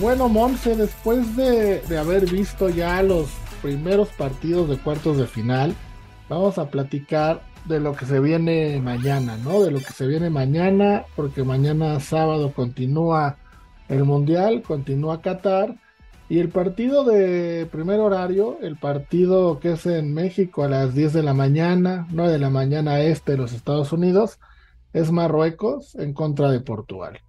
Bueno, Monse, después de, de haber visto ya los primeros partidos de cuartos de final, vamos a platicar de lo que se viene mañana, ¿no? De lo que se viene mañana, porque mañana sábado continúa el Mundial, continúa Qatar. Y el partido de primer horario, el partido que es en México a las 10 de la mañana, 9 de la mañana este de los Estados Unidos, es Marruecos en contra de Portugal.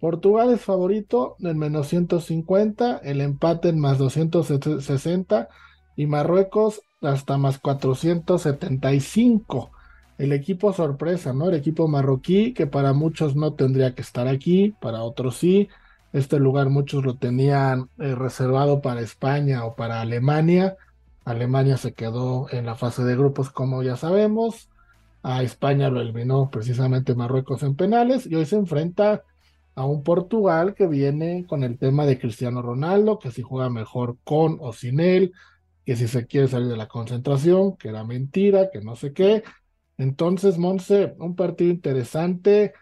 Portugal es favorito en menos 150, el empate en más 260 y Marruecos hasta más 475. El equipo sorpresa, ¿no? El equipo marroquí que para muchos no tendría que estar aquí, para otros sí. Este lugar muchos lo tenían eh, reservado para España o para Alemania. Alemania se quedó en la fase de grupos, como ya sabemos. A España lo eliminó precisamente Marruecos en penales y hoy se enfrenta a un Portugal que viene con el tema de Cristiano Ronaldo, que si juega mejor con o sin él, que si se quiere salir de la concentración, que era mentira, que no sé qué. Entonces, Monse, un partido interesante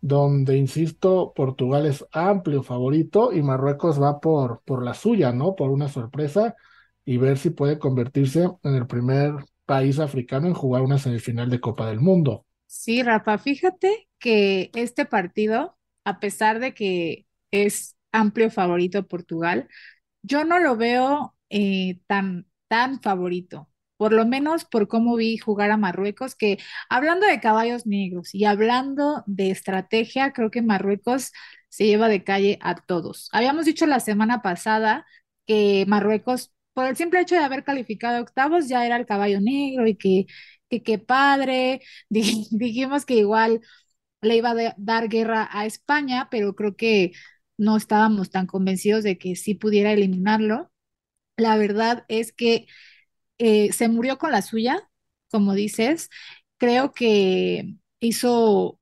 donde, insisto, Portugal es amplio favorito y Marruecos va por, por la suya, ¿no? Por una sorpresa y ver si puede convertirse en el primer país africano en jugar una semifinal de Copa del Mundo. Sí, Rafa, fíjate que este partido, a pesar de que es amplio favorito Portugal, yo no lo veo eh, tan, tan favorito por lo menos por cómo vi jugar a Marruecos, que hablando de caballos negros y hablando de estrategia, creo que Marruecos se lleva de calle a todos. Habíamos dicho la semana pasada que Marruecos, por el simple hecho de haber calificado octavos, ya era el caballo negro y que qué padre, dijimos que igual le iba a dar guerra a España, pero creo que no estábamos tan convencidos de que sí pudiera eliminarlo. La verdad es que eh, se murió con la suya, como dices. Creo que hizo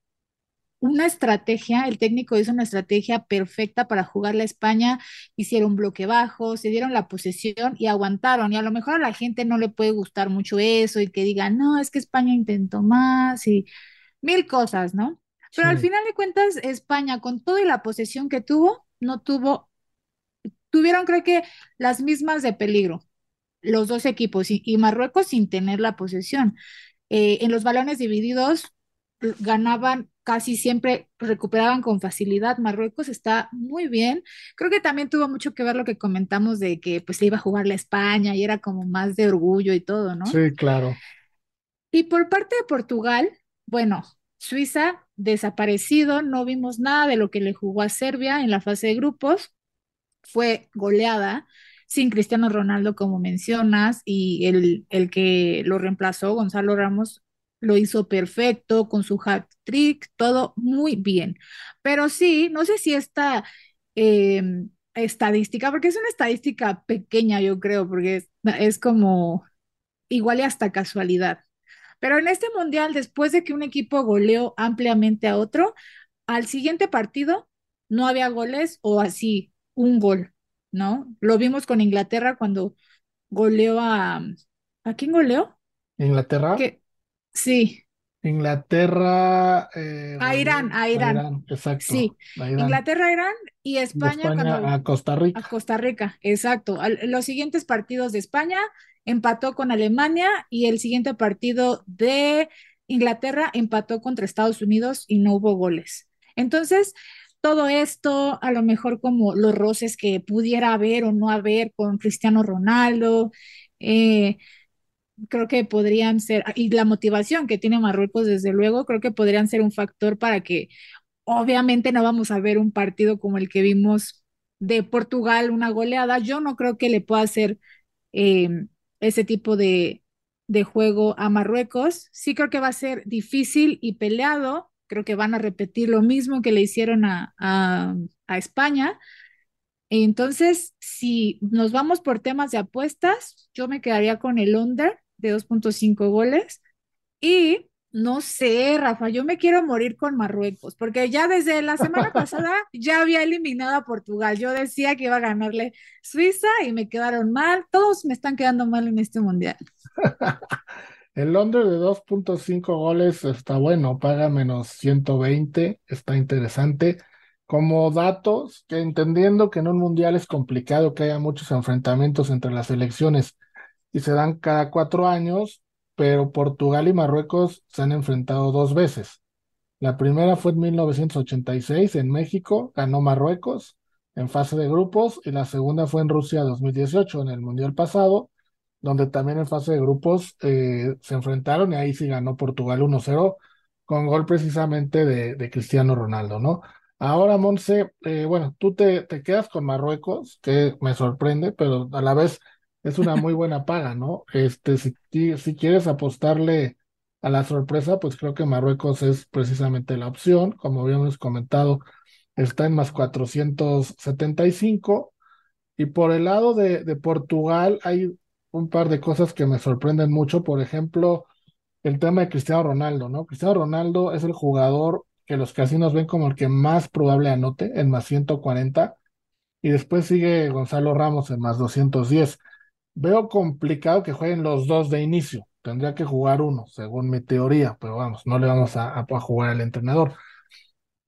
una estrategia, el técnico hizo una estrategia perfecta para jugar la España, hicieron bloque bajo, se dieron la posesión y aguantaron. Y a lo mejor a la gente no le puede gustar mucho eso y que digan, no, es que España intentó más y mil cosas, ¿no? Pero al final de cuentas, España, con toda la posesión que tuvo, no tuvo, tuvieron creo que las mismas de peligro los dos equipos y, Marruecos sin tener la posesión. Eh, en los balones divididos ganaban casi siempre, recuperaban con facilidad. Marruecos está muy bien. Creo que también tuvo mucho que ver lo que comentamos de que pues se iba a jugar la España y era como más de orgullo y todo, ¿no? Sí, claro. Y por parte de Portugal, bueno, Suiza desaparecido, no vimos nada de lo que le jugó a Serbia en la fase de grupos, fue goleada sin Cristiano Ronaldo, como mencionas, y el, el que lo reemplazó, Gonzalo Ramos, lo hizo perfecto con su hat trick, todo muy bien. Pero sí, no sé si esta em, estadística, porque es una estadística pequeña, yo creo, porque es, es como igual y hasta casualidad. Pero en este mundial, después de que un equipo goleó ampliamente a otro, al siguiente partido no había goles o así, un gol. ¿no? Lo vimos con Inglaterra cuando goleó a... ¿A quién goleó? ¿Inglaterra? Sí. Inglaterra... Eh, a Irán, a Irán. exacto. Sí, Inglaterra, Irán y España, a Costa Rica. A Costa Rica, exacto. los siguientes partidos de España empató con Alemania y el siguiente partido de Inglaterra empató contra Estados Unidos y no hubo goles. Entonces, todo esto, a lo mejor como los roces que pudiera haber o no haber con Cristiano Ronaldo, eh, creo que podrían ser, y la motivación que tiene Marruecos, desde luego, creo que podrían ser un factor para que obviamente no vamos a ver un partido como el que vimos de Portugal, una goleada. Yo no creo que le pueda hacer eh, ese tipo de, de juego a Marruecos. Sí creo que va a ser difícil y peleado creo que van a repetir lo mismo que le hicieron a, a, España. Entonces, si nos vamos por temas de apuestas, yo me quedaría con el under de 2.5 goles. Y no sé, Rafa, yo me quiero morir con Marruecos, porque ya desde la semana pasada ya había eliminado a Portugal. Yo decía que iba a ganarle Suiza y me quedaron mal. Todos me están quedando mal en este mundial. El Londres de 2.5 goles está bueno, paga menos 120, está interesante. como datos, que entendiendo que en un mundial es complicado que haya muchos enfrentamientos entre las selecciones y se dan cada cuatro años, pero Portugal y Marruecos se han enfrentado dos veces. La primera fue en 1986 en México, ganó Marruecos en fase de grupos y la segunda fue en Rusia 2018 en el Mundial pasado, donde también en fase de grupos eh, se enfrentaron y ahí sí ganó Portugal 1-0 con gol precisamente de, Cristiano Ronaldo, ¿no? Ahora, Monse, eh, bueno, tú te, te quedas con Marruecos, que me sorprende, pero a la vez es una muy buena paga, ¿no? Este, si, si quieres apostarle a la sorpresa, pues creo que Marruecos es precisamente la opción. Como habíamos comentado, está en más 475. Y por el lado de, de Portugal hay un par de cosas que me sorprenden mucho. Por ejemplo, el tema de Cristiano Ronaldo, ¿no? Cristiano Ronaldo es el jugador que los casinos ven como el que más probable anote en más 140 y después sigue Gonzalo Ramos en más 210. Veo complicado que jueguen los dos de inicio. Tendría que jugar uno, según mi teoría, pero vamos, no le vamos a, a jugar al entrenador.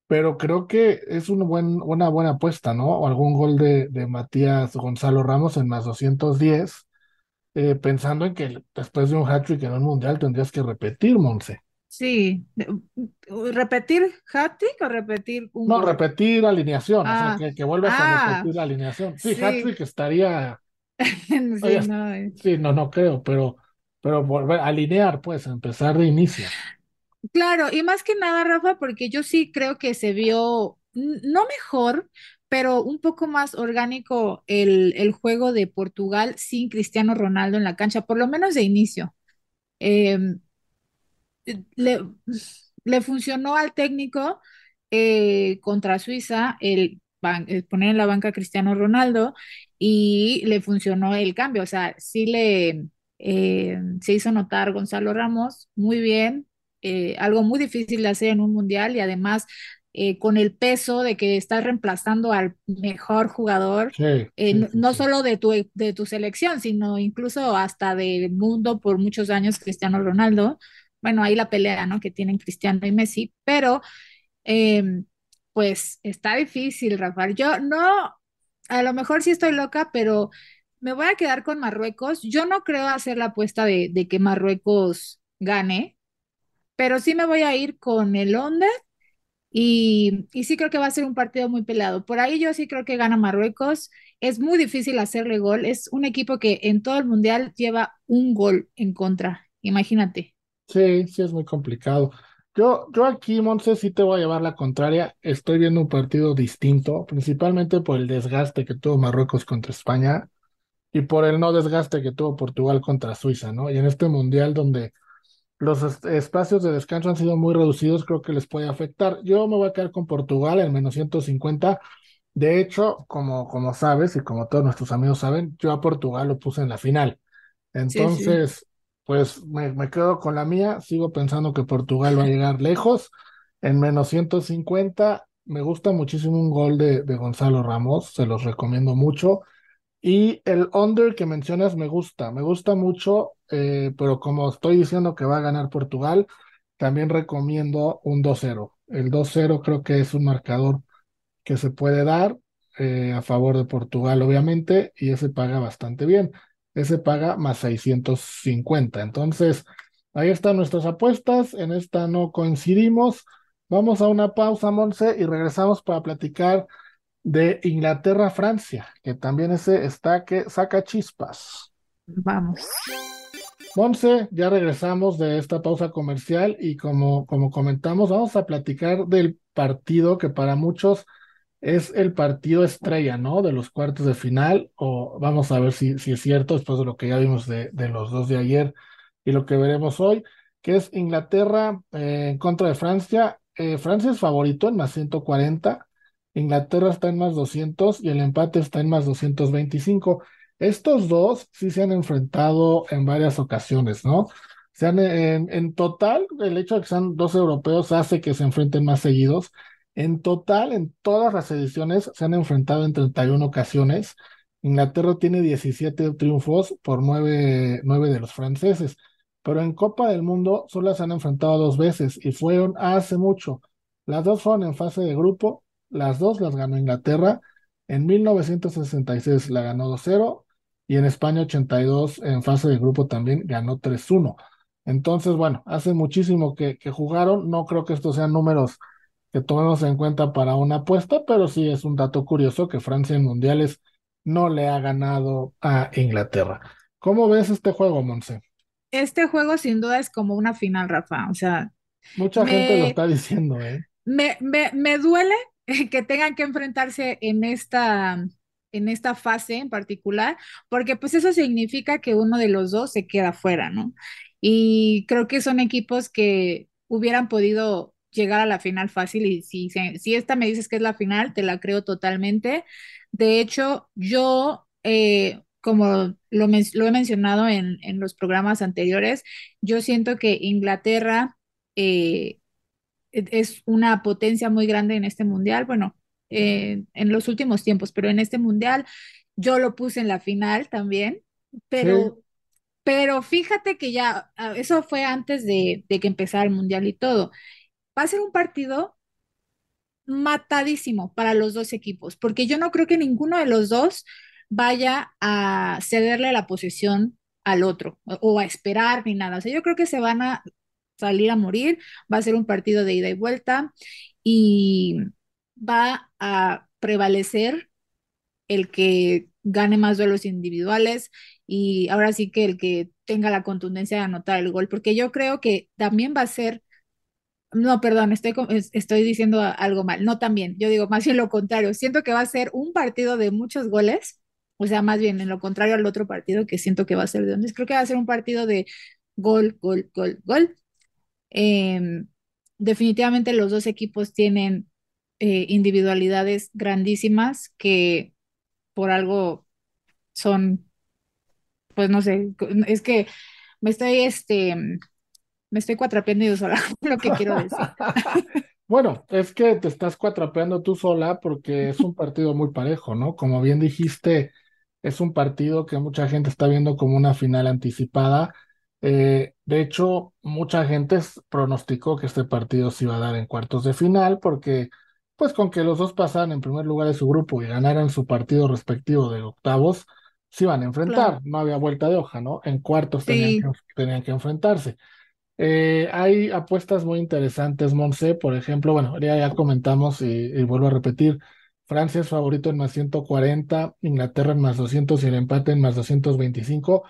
Pero creo que es una, buen, una buena apuesta, ¿no? O algún gol de, de Matías Gonzalo Ramos en más 210, eh, pensando en que después de un hat-trick en un mundial tendrías que repetir, Monse. Sí, repetir hat-trick o repetir un No, gol? repetir alineación, o sea, Ah, que, que vuelvas a ah, repetir la alineación. Sí, sí, hat-trick estaría, sí, oye, no. eh. sí, no, no creo, pero, pero volver a alinear, pues, empezar de inicio. Claro, y más que nada, Rafa, porque yo sí creo que se vio, no mejor, pero un poco más orgánico el, el juego de Portugal sin Cristiano Ronaldo en la cancha, por lo menos de inicio. Em, le, le funcionó al técnico eh, contra Suiza el poner en la banca a Cristiano Ronaldo y le funcionó el cambio. O sea, sí le eh, se hizo notar Gonzalo Ramos muy bien, eh, algo muy difícil de hacer en un mundial y además eh, con el peso de que estás reemplazando al mejor jugador. Sí, eh, sí, no, sí, no solo de tu, de tu selección, sino incluso hasta del mundo por muchos años, Cristiano Ronaldo bueno, ahí la pelea, ¿no? Que tienen Cristiano y Messi, pero eh, pues está difícil, Rafael. Yo no, a lo mejor sí estoy loca, pero me voy a quedar con Marruecos. Yo no creo hacer la apuesta de, que Marruecos gane, pero sí me voy a ir con el under y, y sí creo que va a ser un partido muy peleado. Por ahí yo sí creo que gana Marruecos. Es muy difícil hacerle gol. Es un equipo que en todo el mundial lleva un gol en contra. Imagínate. Sí, sí es muy complicado. Yo, yo aquí, Monse, sí te voy a llevar la contraria. Estoy viendo un partido distinto, principalmente por el desgaste que tuvo Marruecos contra España y por el no desgaste que tuvo Portugal contra Suiza, ¿no? Y en este mundial donde los es- espacios de descanso han sido muy reducidos, creo que les puede afectar. Yo me voy a quedar con Portugal en menos 150. De hecho, como, como sabes y como todos nuestros amigos saben, yo a Portugal lo puse en la final. Sí, sí. Pues me, me quedo con la mía. Sigo pensando que Portugal va a llegar lejos. En menos 150, me gusta muchísimo un gol de, de Gonzalo Ramos. Se los recomiendo mucho. Y el under que mencionas me gusta, me gusta mucho, eh, pero como estoy diciendo que va a ganar Portugal, también recomiendo un 2-0. El 2-0 creo que es un marcador que se puede dar eh, a favor de Portugal, obviamente, y ese paga bastante bien. Ese paga más 650. Entonces, ahí están nuestras apuestas. En esta no coincidimos. Vamos a una pausa, Monse, y regresamos para platicar de Inglaterra-Francia, que también ese está que saca chispas. Vamos. Monse, ya regresamos de esta pausa comercial y como, como comentamos, vamos a platicar del partido que para muchos es el partido estrella, ¿no? De los cuartos de final, o vamos a ver si, si es cierto después de lo que ya vimos de, de los dos de ayer y lo que veremos hoy, que es Inglaterra eh, en contra de Francia. Eh, Francia es favorito en más 140, Inglaterra está en más 200 y el empate está en más 225. Estos dos sí se han enfrentado en varias ocasiones, ¿no? Se han, en, en total, el hecho de que sean dos europeos hace que se enfrenten más seguidos. En total, en todas las ediciones se han enfrentado en 31 ocasiones. Inglaterra tiene 17 triunfos por 9, 9 de los franceses, pero en Copa del Mundo solo se han enfrentado dos veces y fueron hace mucho. Las dos fueron en fase de grupo, las dos las ganó Inglaterra. En 1966 la ganó 2-0 y en España 82 en fase de grupo también ganó 3-1. Entonces, bueno, hace muchísimo que, que jugaron. No creo que estos sean números que tomemos en cuenta para una apuesta, pero sí es un dato curioso que Francia en mundiales no le ha ganado a Inglaterra. ¿Cómo ves este juego, Monse? Este juego sin duda es como una final, Rafa. O sea, Mucha gente lo está diciendo, ¿eh? me, me, me duele que tengan que enfrentarse en esta, en esta fase en particular, porque pues eso significa que uno de los dos se queda fuera, ¿no? Y creo que son equipos que hubieran podido llegar a la final fácil y si, si esta me dices que es la final, te la creo totalmente. De hecho, yo, eh, como lo, men- lo he mencionado en, en los programas anteriores, yo siento que Inglaterra eh, e- es una potencia muy grande en este mundial, bueno, eh, en los últimos tiempos, pero en este mundial yo lo puse en la final también, Sí, pero, pero fíjate que ya, ah, eso fue antes de, de que empezara el mundial y todo. Va a ser un partido matadísimo para los dos equipos, porque yo no creo que ninguno de los dos vaya a cederle la posesión al otro o, a esperar ni nada. O sea, yo creo que se van a salir a morir, va a ser un partido de ida y vuelta y va a prevalecer el que gane más duelos individuales y ahora sí que el que tenga la contundencia de anotar el gol, porque yo creo que también va a ser no, perdón, estoy, estoy diciendo algo mal. No también, yo digo más bien lo contrario. Siento que va a ser un partido de muchos goles, o sea, más bien en lo contrario al otro partido que siento que va a ser de Londres. Creo que va a ser un partido de gol, gol, gol, gol. Em, definitivamente los dos equipos tienen eh, individualidades grandísimas que por algo son, pues no sé, es que me estoy, este, me estoy cuatrapeando yo sola, lo que quiero decir. Bueno, es que te estás cuatrapeando tú sola porque es un partido muy parejo, ¿no? Como bien dijiste, es un partido que mucha gente está viendo como una final anticipada. Eh, de hecho, mucha gente pronosticó que este partido se iba a dar en cuartos de final porque, pues con que los dos pasaran en primer lugar de su grupo y ganaran su partido respectivo de octavos, se iban a Claro. enfrentar. No había vuelta de hoja, ¿no? En cuartos tenían que, tenían que enfrentarse. Eh, hay apuestas muy interesantes, Monse. Por ejemplo, bueno, ya, ya comentamos y, y vuelvo a repetir. Francia es favorito en más 140, Inglaterra en más 200 y el empate en más 225.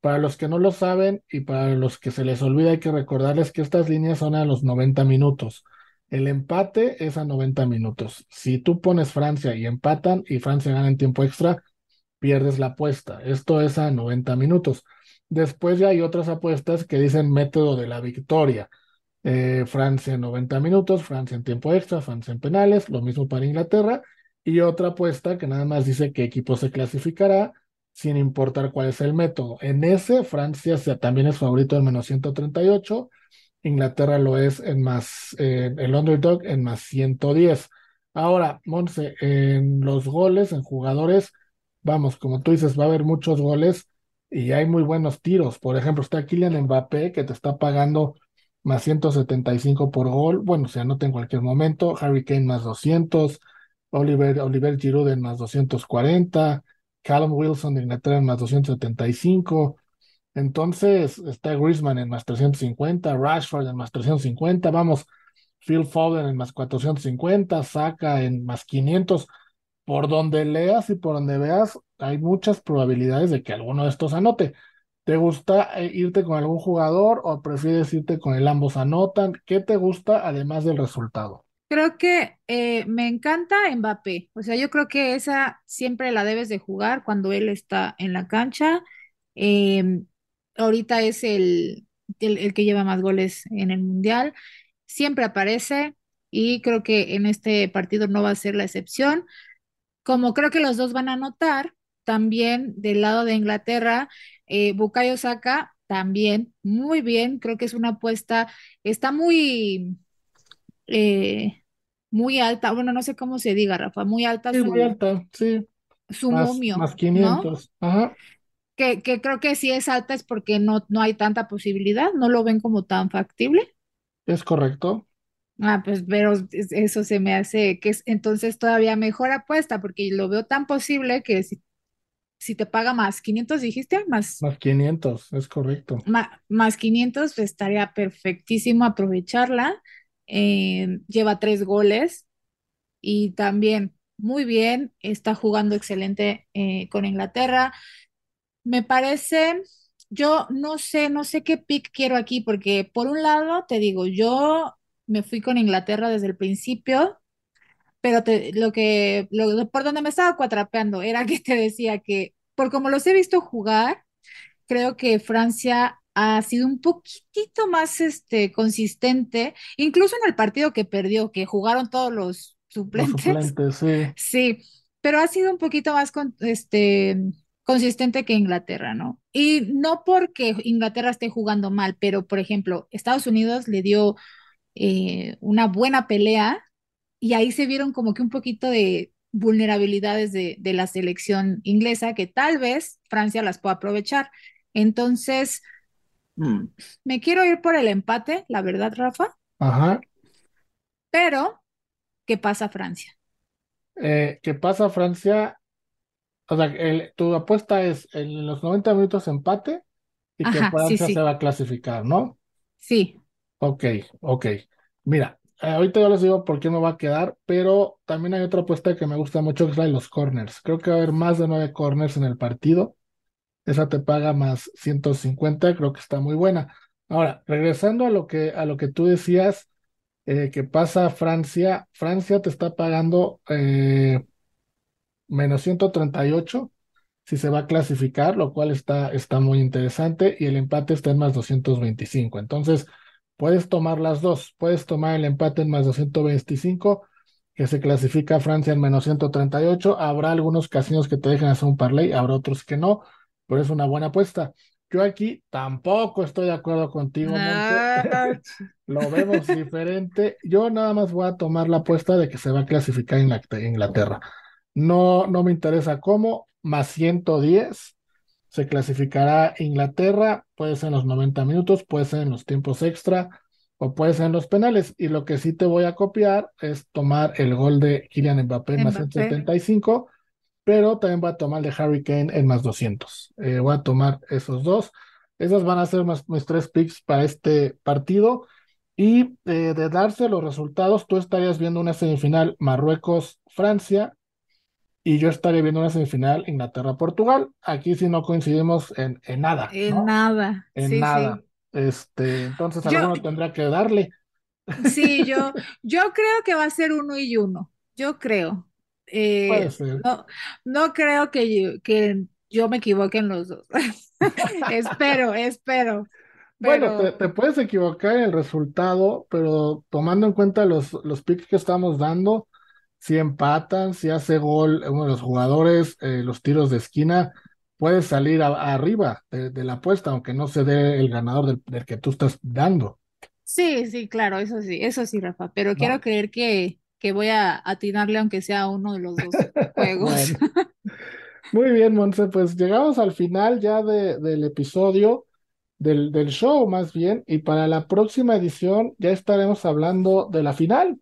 Para los que no lo saben y para los que se les olvida, hay que recordarles que estas líneas son a los 90 minutos. El empate es a 90 minutos. Si tú pones Francia y empatan y Francia gana en tiempo extra, pierdes la apuesta. Esto es a 90 minutos. Después ya hay otras apuestas que dicen método de la victoria. Eh, Francia en 90 minutos, Francia en tiempo extra, Francia en penales, lo mismo para Inglaterra. Y otra apuesta que nada más dice qué equipo se clasificará sin importar cuál es el método. En ese, Francia también es favorito en menos 138, Inglaterra lo es en más, el underdog en más 110. Ahora, Monse, en los goles, en jugadores, vamos, como tú dices, va a haber muchos goles y hay muy buenos tiros. Por ejemplo, está Kylian Mbappé que te está pagando más 175 por gol. Bueno, se anota en cualquier momento. Harry Kane más 200. Oliver, Oliver Giroud en más 240. Callum Wilson de Inglaterra en más 275. Entonces está Griezmann en más 350. Rashford en más 350. Vamos, Phil Foden en más 450. Saka en más 500. Por donde leas y por donde veas, hay muchas probabilidades de que alguno de estos anote. ¿Te gusta eh, irte con algún jugador o prefieres irte con el ambos anotan? ¿Qué te gusta además del resultado? creo que eh, me encanta Mbappé. O sea, yo creo que esa siempre la debes de jugar cuando él está en la cancha. Eh, ahorita es el, el que lleva más goles en el Mundial. Siempre aparece y creo que en este partido no va a ser la excepción. Como creo que los dos van a anotar, también del lado de Inglaterra, eh, Bukayo Saka también muy bien. Creo que es una apuesta, está muy eh, muy alta, bueno, no sé cómo se diga, Rafa, muy alta Sí, muy su, alta, sí, su más, momio, más ¿no? 500. Ajá, Que, que creo que si es alta es porque no, no hay tanta posibilidad, no lo ven como tan factible. es correcto. Ah, pues, pero eso se me hace que es entonces todavía mejor apuesta, porque lo veo tan posible que si, si te paga más 500, dijiste, más, Más 500, es correcto. ma- más 500, pues estaría perfectísimo aprovecharla. Eh, lleva tres goles y también muy bien, está jugando excelente eh, con Inglaterra. Me parece, yo no sé, no sé qué pick quiero aquí, porque por un lado te digo, yo me fui con Inglaterra desde el principio, pero te- lo que, lo, por donde me estaba cuatrapeando era que te decía que, por como los he visto jugar, creo que Francia ha sido un poquitito más este, consistente, incluso en el partido que perdió, que jugaron todos los Los suplentes. suplentes, sí. Sí, pero ha sido un poquito más con- este, consistente que Inglaterra, ¿no? Y no porque Inglaterra esté jugando mal, pero por ejemplo, Estados Unidos le dio eh, una buena pelea y ahí se vieron como que un poquito de vulnerabilidades de, de la selección inglesa que tal vez Francia las pueda aprovechar. Entonces, mm, me quiero ir por el empate, la verdad, Rafa, Ajá. pero ¿qué pasa Francia? Eh, ¿qué pasa, Francia? O sea, el- tu apuesta es en los 90 minutos empate y que Ajá, sí, Francia se va a clasificar, ¿no? sí. Ok, ok. Mira, eh, ahorita yo les digo por qué me va a quedar, pero también hay otra apuesta que me gusta mucho, que es la de los corners. Creo que va a haber más de nueve corners en el partido. Esa te paga más 150, creo que está muy buena. Ahora, regresando a lo que, a lo que tú decías, eh, que pasa Francia, Francia te está pagando eh, menos 138 si se va a clasificar, lo cual está, está muy interesante, y el empate está en más 225. Entonces, puedes tomar las dos, puedes tomar el empate en más 225, que se clasifica Francia en menos 138. Habrá algunos casinos que te dejen hacer un parlay, habrá otros que no, pero es una buena apuesta. Yo aquí tampoco estoy de acuerdo contigo. Ah, Lo vemos diferente. Yo nada más voy a tomar la apuesta de que se va a clasificar Inglater- Inglaterra. No, no me interesa cómo, más 110 se clasificará Inglaterra, puede ser en los 90 minutos, puede ser en los tiempos extra o puede ser en los penales. Y lo que sí te voy a copiar es tomar el gol de Kylian Mbappé en más Mbappé. 175, pero también voy a tomar el de Harry Kane en más 200. Eh, voy a tomar esos dos. Esas van a ser más- mis tres picks para este partido. Y eh, de darse los resultados, tú estarías viendo una semifinal Marruecos-Francia y yo estaría viendo una semifinal Inglaterra-Portugal. Aquí sí no coincidimos en, en nada, En ¿no? nada, En sí, nada. sí. Este, entonces Yo, alguno tendrá que darle. sí, yo, yo creo que va a ser uno y uno. Yo creo. Puede Eh, ser. no, no creo que yo, que yo me equivoque en los dos. Espero, espero. Bueno, te, Pero te puedes equivocar en el resultado, pero tomando en cuenta los, los picks que estamos dando, si empatan, si hace gol uno de los jugadores, eh, los tiros de esquina, puedes salir a- arriba de, de la apuesta, aunque no se dé el ganador del, del que tú estás dando, sí, sí, claro, eso sí, eso sí, Rafa. Pero quiero creer que, que voy a atinarle aunque sea uno de los dos juegos. Bueno, muy bien, Monse, pues llegamos al final ya de- del episodio, del, del show más bien, y para la próxima edición ya estaremos hablando de la final.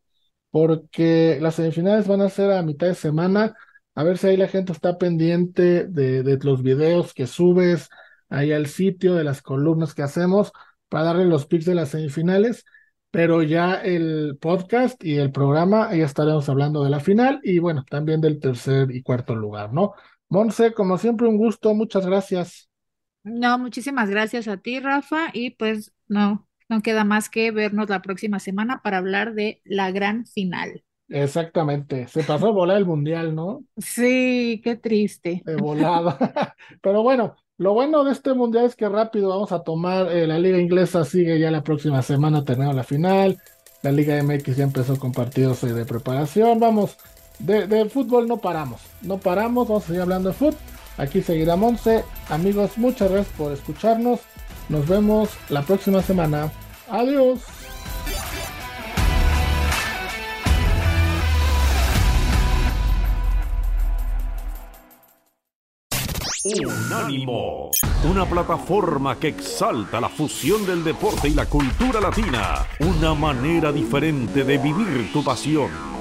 Porque las semifinales van a ser a mitad de semana. A ver si ahí la gente está pendiente de, los videos que subes ahí al sitio, de las columnas que hacemos para darle los picks de las semifinales. Pero ya el podcast y el programa, ya estaremos hablando de la final y bueno, también del tercer y cuarto lugar, ¿no? Monse, como siempre, un gusto, muchas gracias. No, muchísimas gracias a ti, Rafa, y pues no, no queda más que vernos la próxima semana para hablar de la gran final. Exactamente, se pasó a volar el mundial, ¿no? Sí, qué triste. de volada. Pero bueno, lo bueno de este mundial es que rápido vamos a tomar, eh, la liga inglesa sigue ya la próxima semana terminando la final, la liga MX ya empezó con partidos eh, de preparación, vamos, de, de fútbol no paramos, no paramos, vamos a seguir hablando de fútbol, aquí seguirá Monse, amigos, muchas gracias por escucharnos, nos vemos la próxima semana, adiós. Unánimo, una plataforma que exalta la fusión del deporte y la cultura latina, una manera diferente de vivir tu pasión.